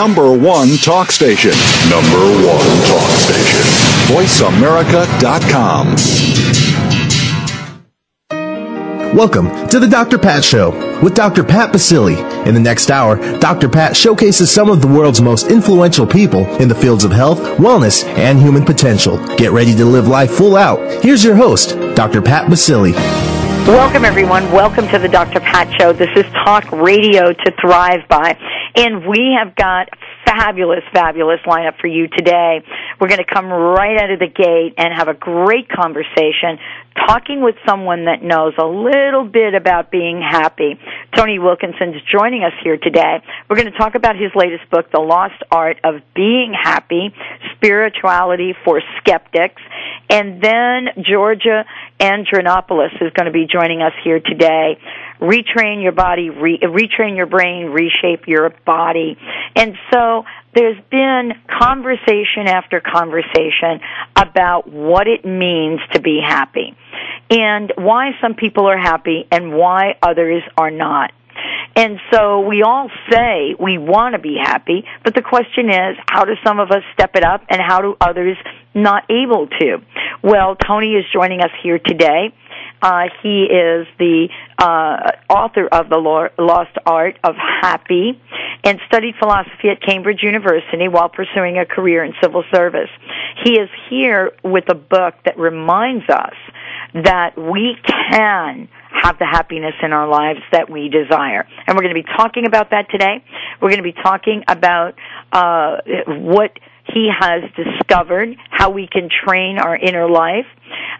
Number one talk station. Number one talk station. VoiceAmerica.com. Welcome to the Dr. Pat Show with Dr. Pat Baccili. In the next hour, Dr. Pat showcases some of the world's most influential people in the fields of health, wellness, and human potential. Get ready to live life full out. Here's your host, Dr. Pat Baccili. Welcome, everyone. Welcome to the Dr. Pat Show. This is talk radio to thrive by. And we have got fabulous, fabulous lineup for you today. We're going to come right out of the gate and have a great conversation talking with someone that knows a little bit about being happy. Tony Wilkinson is joining us here today. We're going to talk about his latest book, The Lost Art of Being Happy, Spirituality for Skeptics. And then Georgia Andronopoulos is going to be joining us here today. Retrain your body, re- retrain your brain, reshape your body. And so there's been conversation after conversation about what it means to be happy and why some people are happy and why others are not. And so we all say we want to be happy, but the question is, how do some of us step it up and how do others not able to? Well, Tony is joining us here today. Uh, he is the uh, author of The Lost Art of Happy and studied philosophy at Cambridge University while pursuing a career in civil service. He is here with a book that reminds us that we can have the happiness in our lives that we desire. And we're going to be talking about that today. We're going to be talking about uh, what he has discovered, how we can train our inner life,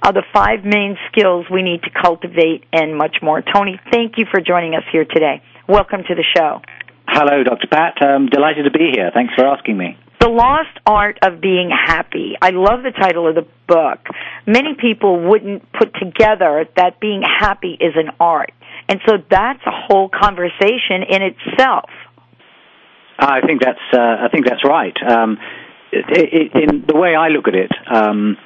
uh, the five main skills we need to cultivate, and much more. Tony, thank you for joining us here today. Welcome to the show. Hello, Dr. Pat. I'm delighted to be here. Thanks for asking me. The Lost Art of Being Happy. I love the title of the book. Many people wouldn't put together that being happy is an art. And so that's a whole conversation in itself. I think that's uh, I think that's right. Um, it, it, in the way I look at it, um,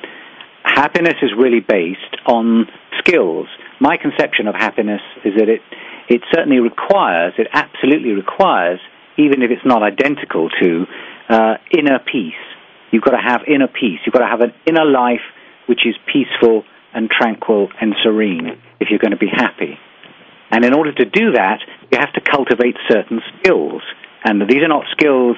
happiness is really based on skills. My conception of happiness is that it it certainly requires, it absolutely requires, even if it's not identical to, uh, inner peace. You've got to have inner peace. You've got to have an inner life which is peaceful and tranquil and serene if you're going to be happy. And in order to do that, you have to cultivate certain skills. And these are not skills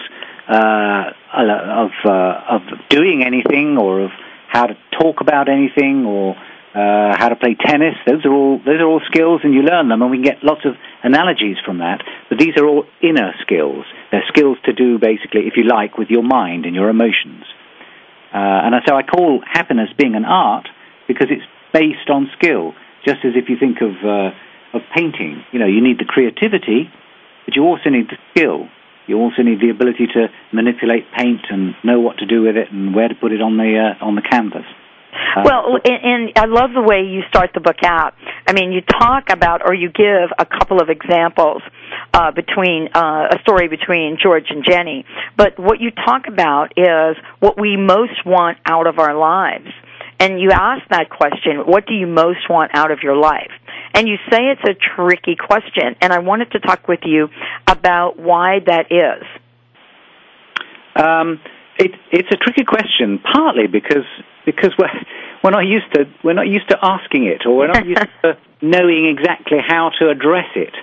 uh, of, uh, of doing anything or of how to talk about anything or uh, how to play tennis. Those are all those are all skills, and you learn them, and we can get lots of analogies from that. But these are all inner skills. They're skills to do basically, if you like, with your mind and your emotions. Uh, and so I call happiness being an art because it's based on skill. Just as if you think of uh, of painting, you know, you need the creativity, but you also need the skill. You also need the ability to manipulate paint and know what to do with it and where to put it on the uh, on the canvas. Uh, well, and, and I love the way you start the book out. I mean, you talk about or you give a couple of examples uh, between uh, a story between George and Jenny, but what you talk about is what we most want out of our lives. And you ask that question, what do you most want out of your life? And you say it's a tricky question, and I wanted to talk with you about why that is. Um, it, it's a tricky question, partly because because we're we're not used to we're not used to asking it, or we're not used to knowing exactly how to address it.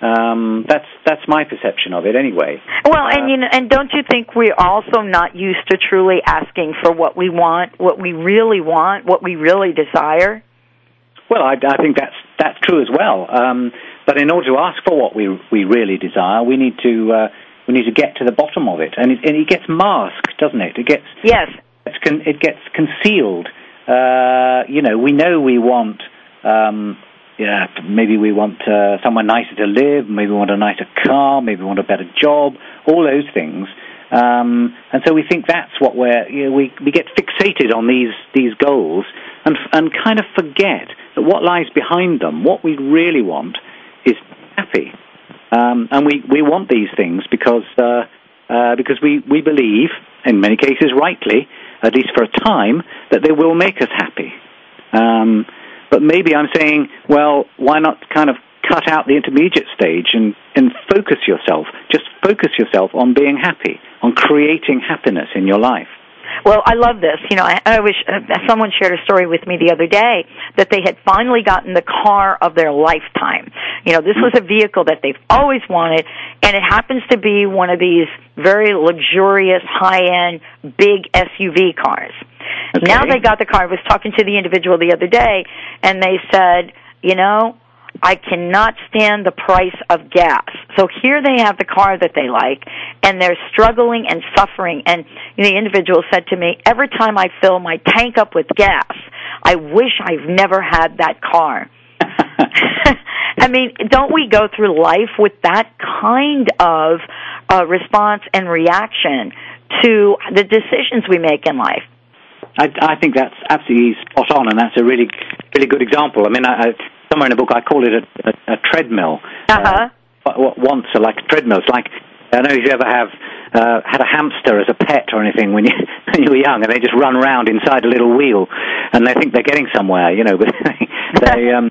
Um, that's that's my perception of it, anyway. Well, uh, and you know, and don't you think we're also not used to truly asking for what we want, what we really want, what we really desire? Well, I, I think that's that's true as well. Um, but in order to ask for what we we really desire, we need to uh, we need to get to the bottom of it, and it, and it gets masked, doesn't it? It gets yes, it gets concealed. Uh, you know, we know we want. Um, yeah, maybe we want uh, somewhere nicer to live. Maybe we want a nicer car. Maybe we want a better job. All those things. Um, and so we think that's what we're, you know, we, we get fixated on these, these goals and, and kind of forget that what lies behind them, what we really want, is happy. Um, and we, we want these things because, uh, uh, because we, we believe, in many cases rightly, at least for a time, that they will make us happy. Um, but maybe I'm saying, well, why not kind of cut out the intermediate stage and, and focus yourself. Just focus yourself on being happy, on creating happiness in your life. Well, I love this. You know, I, I wish uh, someone shared a story with me the other day that they had finally gotten the car of their lifetime. You know, this was a vehicle that they've always wanted, and it happens to be one of these very luxurious, high-end, big SUV cars. Okay. Now they got the car. I was talking to the individual the other day, and they said, you know, I cannot stand the price of gas. So here they have the car that they like, and they're struggling and suffering. And the individual said to me, every time I fill my tank up with gas, I wish I've never had that car. I mean, don't we go through life with that kind of uh, response and reaction to the decisions we make in life? I, I think that's absolutely spot on, and that's a really, really good example. I mean, I, I, somewhere in the book I call it a, a, a treadmill. Uh-huh. Uh, once, like a treadmill. It's like I don't know if you ever have uh, had a hamster as a pet or anything when you when you were young, and they just run around inside a little wheel, and they think they're getting somewhere, you know. But they, um,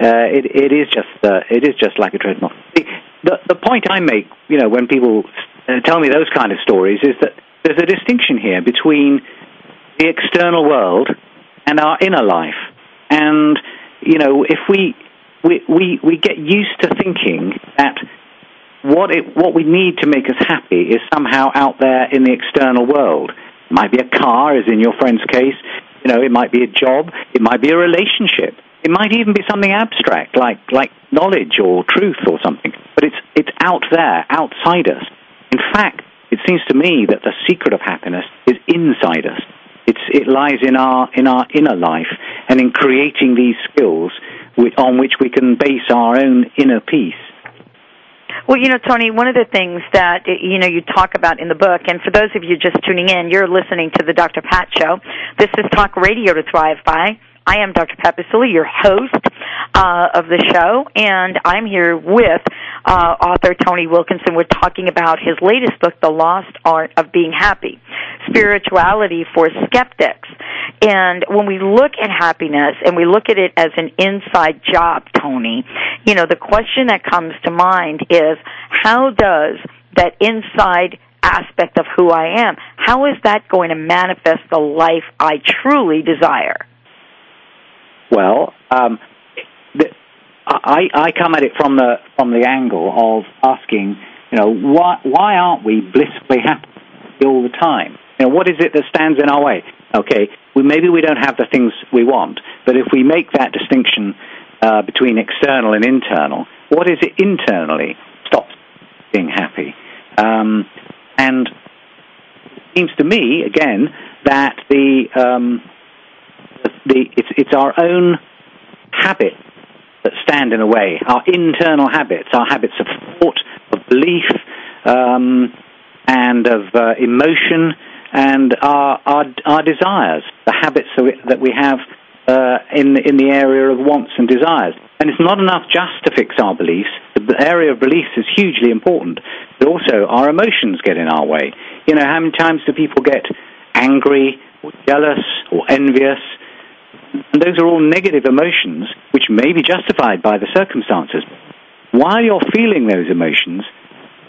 uh, it, it is just uh, it is just like a treadmill. The, the the point I make, you know, when people uh, tell me those kind of stories, is that there's a distinction here between the external world and our inner life, and you know, if we we we, we get used to thinking that what it, what we need to make us happy is somehow out there in the external world. It might be a car, as in your friend's case. You know, it might be a job. It might be a relationship. It might even be something abstract, like like knowledge or truth or something. But it's it's out there, outside us. In fact, it seems to me that the secret of happiness is inside us. It's it lies in our in our inner life and in creating these skills on which we can base our own inner peace. Well, you know, Tony, one of the things that you know you talk about in the book, and for those of you just tuning in, you're listening to the Dr. Pat Show. This is Talk Radio to Thrive By. I am Dr. Pat Baccili, your host uh, of the show, and I'm here with uh, author Tony Wilkinson. We're talking about his latest book, The Lost Art of Being Happy Spirituality for Skeptics. And when we look at happiness and we look at it as an inside job, Tony, you know, the question that comes to mind is how does that inside aspect of who I am, how is that going to manifest the life I truly desire? Well, um, I, I come at it from the from the angle of asking, you know, why why aren't we blissfully happy all the time? You know, what is it that stands in our way? Okay, maybe we don't have the things we want, but if we make that distinction uh, between external and internal, what is it internally stops being happy? Um, and it seems to me, again, that the um, the, it's, it's our own habits that stand in the way, our internal habits, our habits of thought, of belief, um, and of uh, emotion, and our, our, our desires, the habits that we, that we have uh, in, in the area of wants and desires. And it's not enough just to fix our beliefs. The area of beliefs is hugely important, but also our emotions get in our way. You know, how many times do people get angry or jealous or envious and those are all negative emotions which may be justified by the circumstances. While you're feeling those emotions,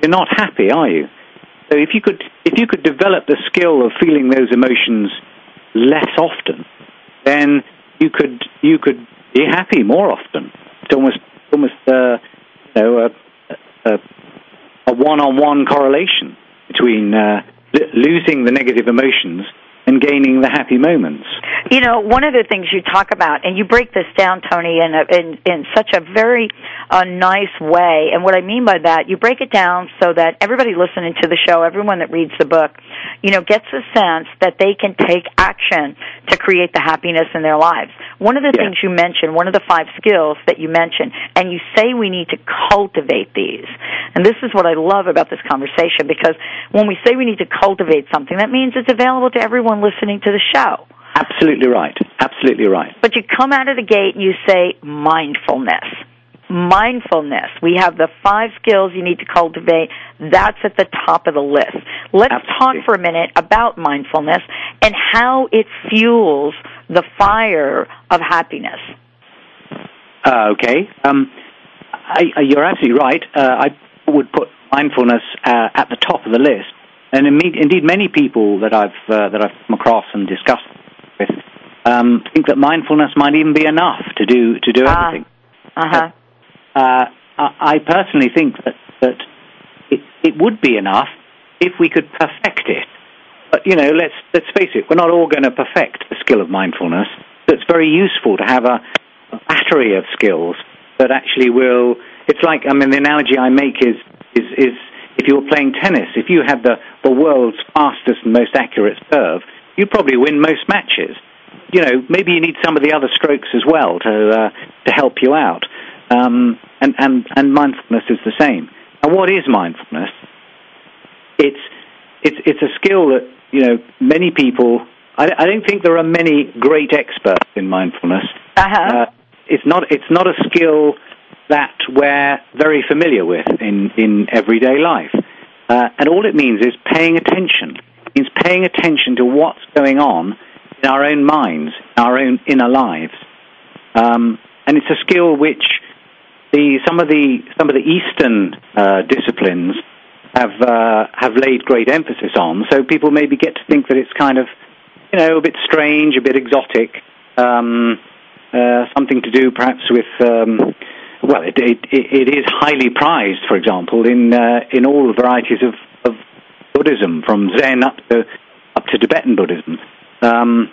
you're not happy, are you? So if you could, if you could develop the skill of feeling those emotions less often, then you could, you could be happy more often. It's almost, almost, uh, you know, a, a, one-on-one correlation between uh, losing the negative emotions and gaining the happy moments. You know, one of the things you talk about, and you break this down, Tony, in a, in, in such a very uh, nice way. And what I mean by that, you break it down so that everybody listening to the show, everyone that reads the book, you know, gets a sense that they can take action to create the happiness in their lives. One of the Yeah. things you mentioned, one of the five skills that you mentioned, and you say we need to cultivate these. And this is what I love about this conversation because when we say we need to cultivate something, that means it's available to everyone listening to the show. Absolutely right. Absolutely right. But you come out of the gate and you say mindfulness. Mindfulness. We have the five skills you need to cultivate. That's at the top of the list. Let's talk for a minute about mindfulness and how it fuels the fire of happiness. Uh, okay. Um, I, you're absolutely right. Uh, I would put mindfulness uh, at the top of the list, and indeed, many people that I've uh, that I've come across and discussed with um, think that mindfulness might even be enough to do to do Ah. everything. Uh-huh. Uh, I I personally think that that it, it would be enough if we could perfect it. But you know, let's let's face it, we're not all going to perfect the skill of mindfulness. So it's very useful to have a, a battery of skills that actually will. It's like I mean, the analogy I make is is is if you were playing tennis, if you had the the world's fastest and most accurate serve, you'd probably win most matches. You know, maybe you need some of the other strokes as well to uh, to help you out. Um, and and and mindfulness is the same. Now, what is mindfulness? It's it's it's a skill that you know many people. I, I don't think there are many great experts in mindfulness. Uh-huh. Uh, it's not it's not a skill that we're very familiar with in in everyday life. Uh, and all it means is paying attention. Paying attention to what's going on in our own minds, our own inner lives. Um, and it's a skill which the some of the some of the Eastern uh, disciplines have uh, have laid great emphasis on. So people maybe get to think that it's kind of you know a bit strange, a bit exotic, um, uh, something to do perhaps with. Um, well, it, it, it is highly prized, for example, in uh, in all varieties of Buddhism, from Zen up to up to Tibetan Buddhism. Um,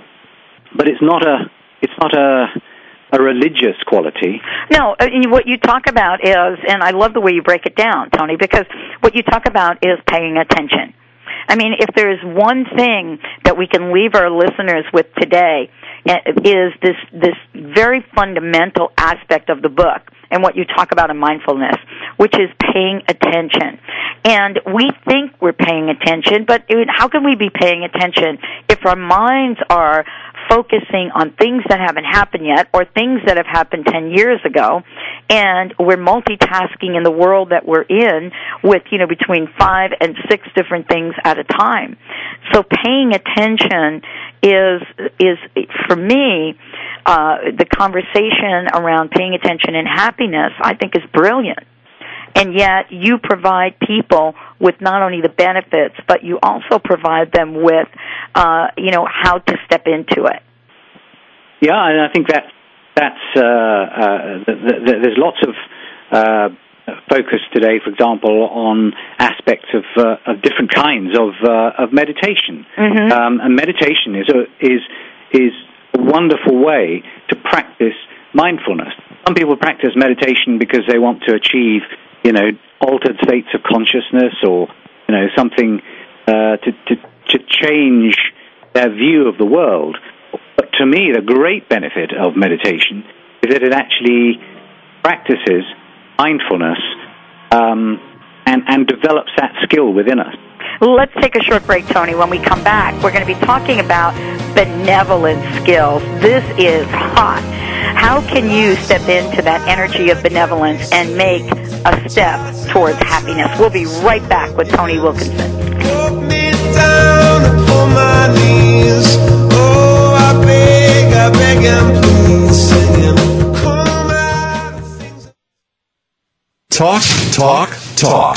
but it's not a it's not a a religious quality. No, uh, what you talk about is, and I love the way you break it down, Tony, because what you talk about is paying attention. I mean, if there's one thing that we can leave our listeners with today, is this this very fundamental aspect of the book and what you talk about in mindfulness, which is paying attention. And we think we're paying attention, but how can we be paying attention if our minds are focusing on things that haven't happened yet or things that have happened 10 years ago and we're multitasking in the world that we're in with you know between 5 and 6 different things at a time so paying attention is is for me uh the conversation around paying attention and happiness I think is brilliant and yet you provide people with not only the benefits, but you also provide them with, uh, you know, how to step into it. Yeah, and I think that that's uh, uh, th- th- there's lots of uh, focus today, for example, on aspects of uh, of different kinds of uh, of meditation. Mhm. Um, and meditation is a is is a wonderful way to practice mindfulness. Some people practice meditation because they want to achieve, you know, altered states of consciousness or you know something uh, to, to to change their view of the world. But to me, the great benefit of meditation is that it actually practices mindfulness um, and, and develops that skill within us. Let's take a short break, Tony. When we come back, we're going to be talking about benevolent skills. This is hot. How can you step into that energy of benevolence and make a step towards happiness? We'll be right back with Tony Wilkinson. Me down upon my knees. Oh, I beg, I beg and please, singing, come out of things. Talk, talk, talk.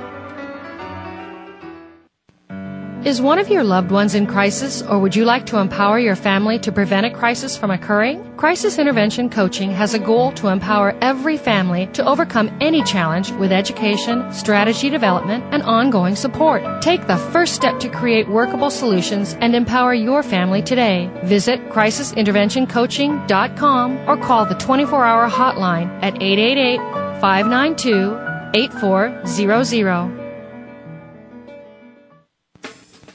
Is one of your loved ones in crisis, or would you like to empower your family to prevent a crisis from occurring? Crisis Intervention Coaching has a goal to empower every family to overcome any challenge with education, strategy development, and ongoing support. Take the first step to create workable solutions and empower your family today. Visit crisisinterventioncoaching.com or call the 24 hour hotline at 888 592 8400.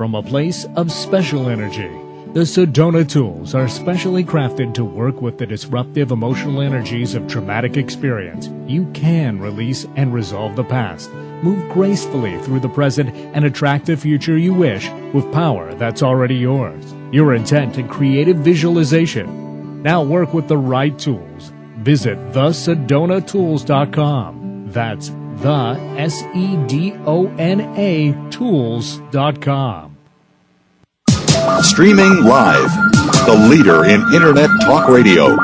From a place of special energy, the Sedona tools are specially crafted to work with the disruptive emotional energies of traumatic experience. You can release and resolve the past, move gracefully through the present, and attract the future you wish with power that's already yours. Your intent and creative visualization. Now work with the right tools. Visit thesedonatools.com. That's the S E D O N A tools.com. Streaming live. The leader in Internet talk radio.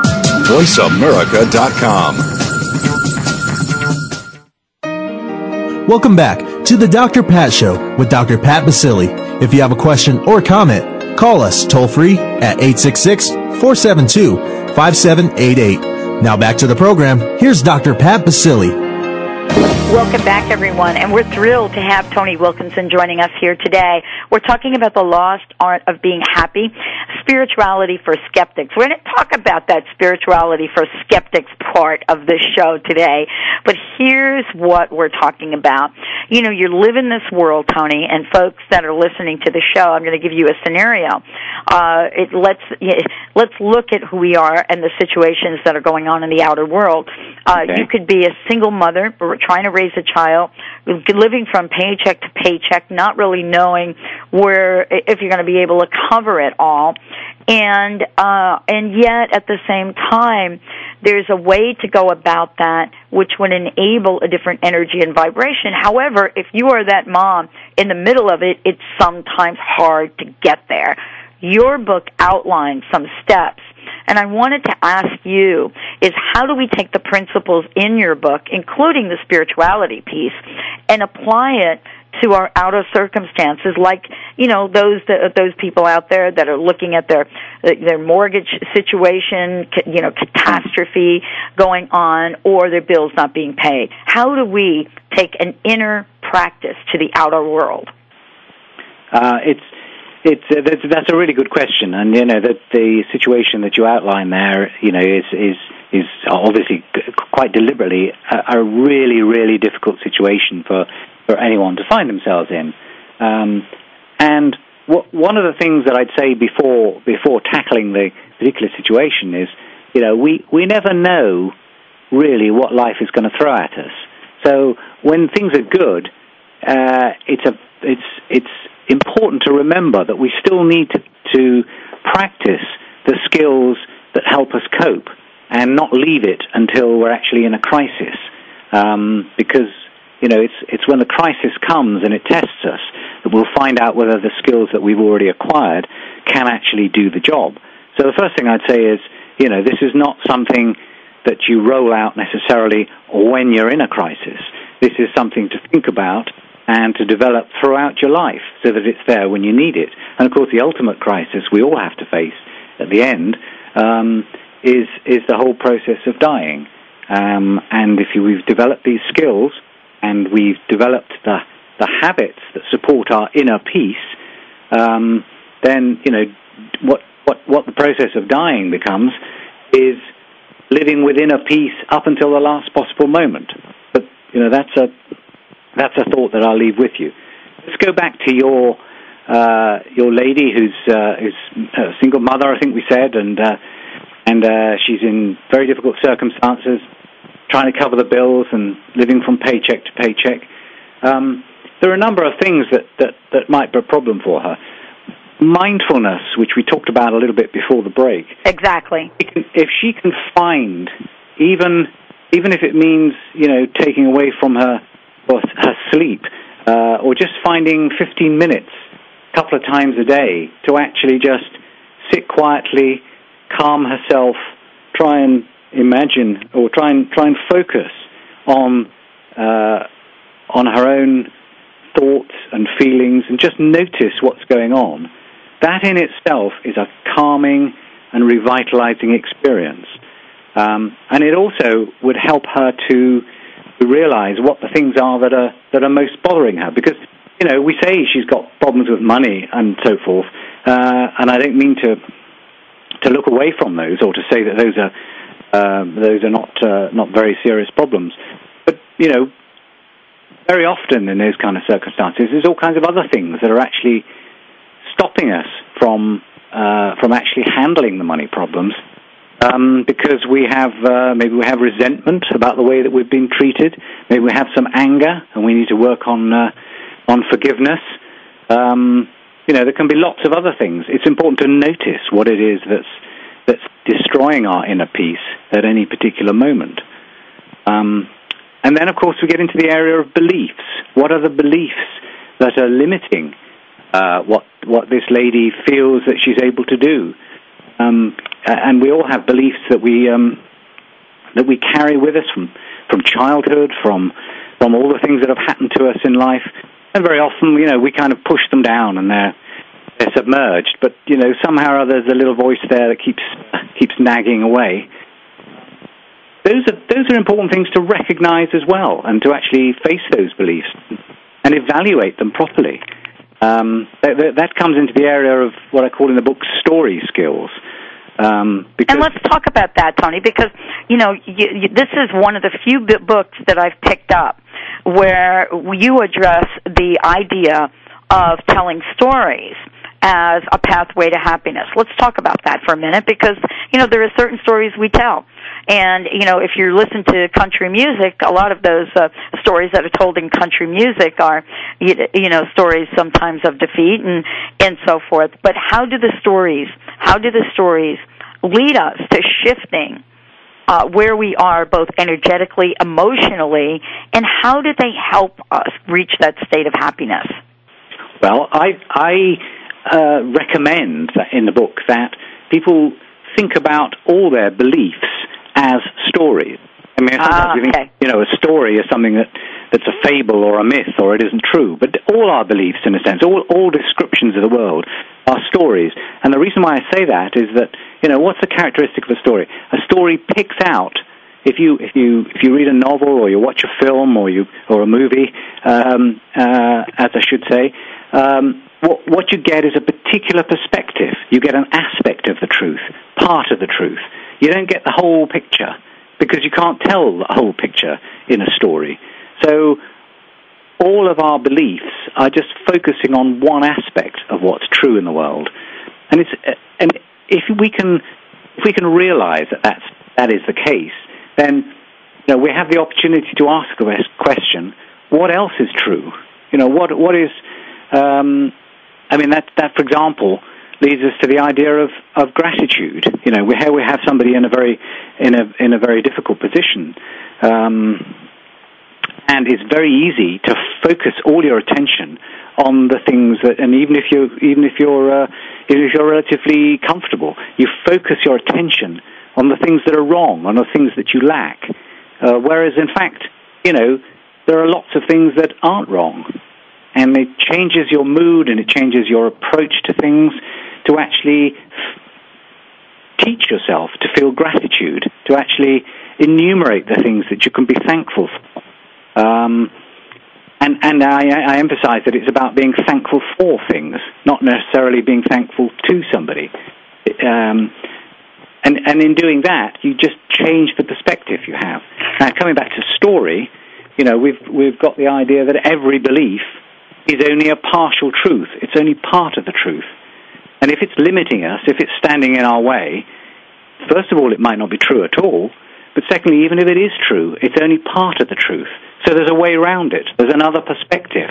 VoiceAmerica.com. Welcome back to the Dr. Pat Show with Dr. Pat Baccili. If you have a question or comment, call us toll free at 866 472 5788. Now back to the program. Here's Dr. Pat Baccili. Welcome back, everyone, and we're thrilled to have Tony Wilkinson joining us here today. We're talking about the lost art of being happy, spirituality for skeptics. We're going to talk about that spirituality for skeptics part of this show today, but here's what we're talking about. You know, you live in this world, Tony, and folks that are listening to the show, I'm going to give you a scenario. Uh, it let's let's look at who we are and the situations that are going on in the outer world. Uh, Okay. You could be a single mother trying to raise a child, living from paycheck to paycheck, not really knowing where if you're going to be able to cover it all, and uh, and yet at the same time, there's a way to go about that which would enable a different energy and vibration. However, if you are that mom in the middle of it, it's sometimes hard to get there. Your book outlines some steps and I wanted to ask you is how do we take the principles in your book, including the spirituality piece, and apply it to our outer circumstances, like you know those that, those people out there that are looking at their their mortgage situation, you know catastrophe going on, or their bills not being paid. How do we take an inner practice to the outer world? Uh, it's it's uh, that's, that's a really good question, and you know that the situation that you outline there, you know, is is is obviously quite deliberately a, a really really difficult situation for for anyone to find themselves in. Um, and one of the things that I'd say before before tackling the particular situation is, you know, we we never know really what life is going to throw at us. So when things are good, uh, it's a it's it's important to remember that we still need to, to practice the skills that help us cope and not leave it until we're actually in a crisis. Um, because you know it's it's when the crisis comes and it tests us that we'll find out whether the skills that we've already acquired can actually do the job. So the first thing I'd say is you know this is not something that you roll out necessarily when you're in a crisis. This is something to think about and to develop throughout your life so that it's there when you need it. And of course, the ultimate crisis we all have to face at the end um, is is the whole process of dying. Um, and if you, we've developed these skills and we've developed the the habits that support our inner peace, um, then you know what what what the process of dying becomes is living within a peace up until the last possible moment. But you know that's a that's a thought that I'll leave with you. Let's go back to your uh, your lady who's uh, who's a single mother, I think we said, and uh, and uh, she's in very difficult circumstances, trying to cover the bills and living from paycheck to paycheck. Um, there are a number of things that, that, that might be a problem for her. Mindfulness, which we talked about a little bit before the break. Exactly. If she can find, even even if it means you know taking away from her or her sleep, uh, or just finding 15 minutes, a couple of times a day, to actually just sit quietly, calm herself, try and imagine or try and try and focus on uh, on her own thoughts and feelings and just notice what's going on. That in itself is a calming and revitalizing experience. Um, and it also would help her to realize what the things are that are that are most bothering her. Because you know we say she's got problems with money and so forth, uh, and I don't mean to to look away from those or to say that those are um, those are not uh, not very serious problems. But you know, very often in those kind of circumstances, there's all kinds of other things that are actually stopping us from uh, from actually handling the money problems. Um, because we have uh, maybe we have resentment about the way that we've been treated. Maybe we have some anger, and we need to work on uh, on forgiveness. Um, you know, there can be lots of other things. It's important to notice what it is that's that's destroying our inner peace at any particular moment. Um, and then, of course, we get into the area of beliefs. What are the beliefs that are limiting uh, what what this lady feels that she's able to do? Um, and we all have beliefs that we um, that we carry with us from from childhood, from from all the things that have happened to us in life. And very often, you know, we kind of push them down, and they're they're submerged. But you know, somehow or other, there's a little voice there that keeps keeps nagging away those are those are important things to recognize as well, and to actually face those beliefs and evaluate them properly. Um, that, that, that, comes into the area of what I call in the book story skills. Um, and let's talk about that, Tony, because you know you, you, this is one of the few books that I've picked up where you address the idea of telling stories as a pathway to happiness. Let's talk about that for a minute because you know there are certain stories we tell and you know, if you listen to country music, a lot of those uh, stories that are told in country music are, you, know, stories sometimes of defeat and and so forth. But how do the stories? How do the stories lead us to shifting? Uh, where we are both energetically, emotionally, and how do they help us reach that state of happiness? Well, I, I uh, recommend in the book that people think about all their beliefs as stories. I mean, sometimes ah, you think, you know, a story is something that, that's a fable or a myth or it isn't true. But all our beliefs, in a sense, all, all descriptions of the world are stories. And the reason why I say that is that, you know, what's the characteristic of a story? A story picks out if you if you if you read a novel or you watch a film or you or a movie, um, uh, as I should say, um, what what you get is a particular perspective. You get an aspect of the truth, part of the truth. You don't get the whole picture because you can't tell the whole picture in a story. So all of our beliefs are just focusing on one aspect of what's true in the world. And it's and if we can if we can realize that that's, that is the case, then you know, we have the opportunity to ask the question: What else is true? You know, what what is? Um, I mean, that that for example, leads us to the idea of, of gratitude. You know, here we have somebody in a very in a in a very difficult position, um, and it's very easy to focus all your attention on the things that, and even if you even if you're uh, even if you're relatively comfortable, you focus your attention on the things that are wrong, on the things that you lack. Uh, whereas, in fact, you know, there are lots of things that aren't wrong. and it changes your mood and it changes your approach to things to actually teach yourself to feel gratitude, to actually enumerate the things that you can be thankful for. Um, and and I, I emphasize that it's about being thankful for things, not necessarily being thankful to somebody. Um, and, and in doing that, you just change the perspective you have. Now, coming back to story, you know, we've, we've got the idea that every belief is only a partial truth. It's only part of the truth. And if it's limiting us, if it's standing in our way, first of all, it might not be true at all. But secondly, even if it is true, it's only part of the truth. So there's a way around it. There's another perspective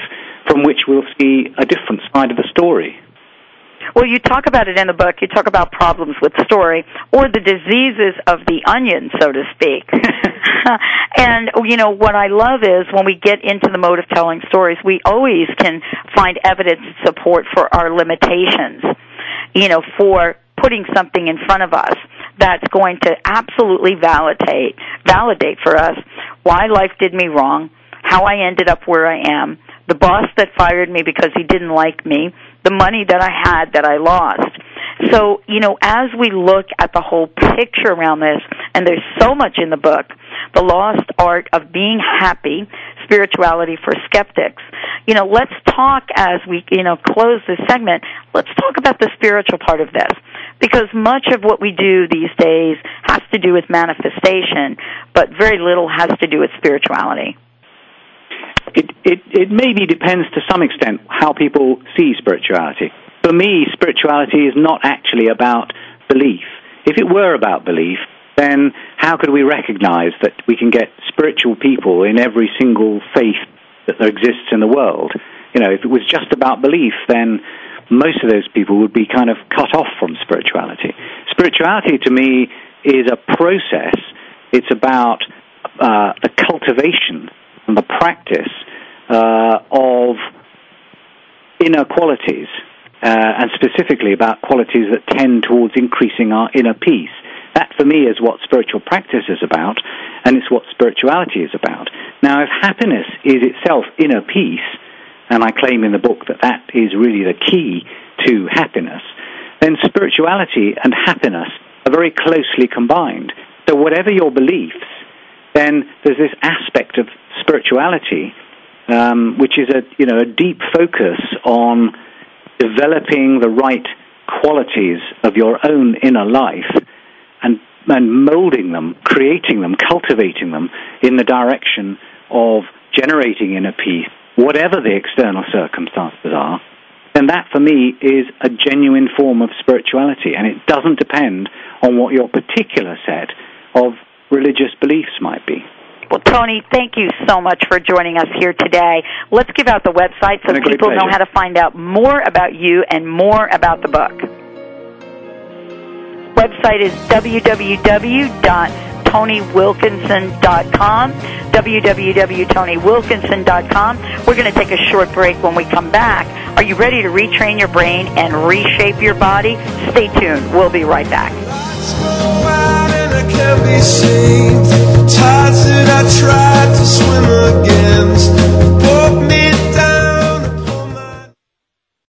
from which we'll see a different side of the story. Well, you talk about it in the book. You talk about problems with story or the diseases of the onion, so to speak. and, you know, what I love is when we get into the mode of telling stories, we always can find evidence and support for our limitations, you know, for putting something in front of us that's going to absolutely validate validate for us why life did me wrong, how I ended up where I am, the boss that fired me because he didn't like me, the money that I had that I lost. So, you know, as we look at the whole picture around this, and there's so much in the book, The Lost Art of Being Happy, Spirituality for Skeptics, you know, let's talk as we, you know, close this segment, let's talk about the spiritual part of this. Because much of what we do these days has to do with manifestation, but very little has to do with spirituality. It, it, it maybe depends to some extent how people see spirituality. For me, spirituality is not actually about belief. If it were about belief, then how could we recognize that we can get spiritual people in every single faith that exists in the world? You know, if it was just about belief, then most of those people would be kind of cut off from spirituality. Spirituality to me is a process. It's about uh, the cultivation and the practice uh, of inner qualities, uh, and specifically about qualities that tend towards increasing our inner peace. That, for me, is what spiritual practice is about, and it's what spirituality is about. Now, if happiness is itself inner peace, and I claim in the book that that is really the key to happiness, then spirituality and happiness are very closely combined. So, whatever your beliefs, then there's this aspect of spirituality, um, which is a you know a deep focus on developing the right qualities of your own inner life and and molding them, creating them, cultivating them in the direction of generating inner peace, whatever the external circumstances are, then that for me is a genuine form of spirituality, and it doesn't depend on what your particular set of religious beliefs might be. Well, Tony, thank you so much for joining us here today. Let's give out the website so Been a great people know how to find out more about you and more about the book. Website is www.tonywilkinson.com. www.tonywilkinson.com. We're going to take a short break when we come back. Are you ready to retrain your brain and reshape your body? Stay tuned. We'll be right back. Tides that I tried to swim against. Broke me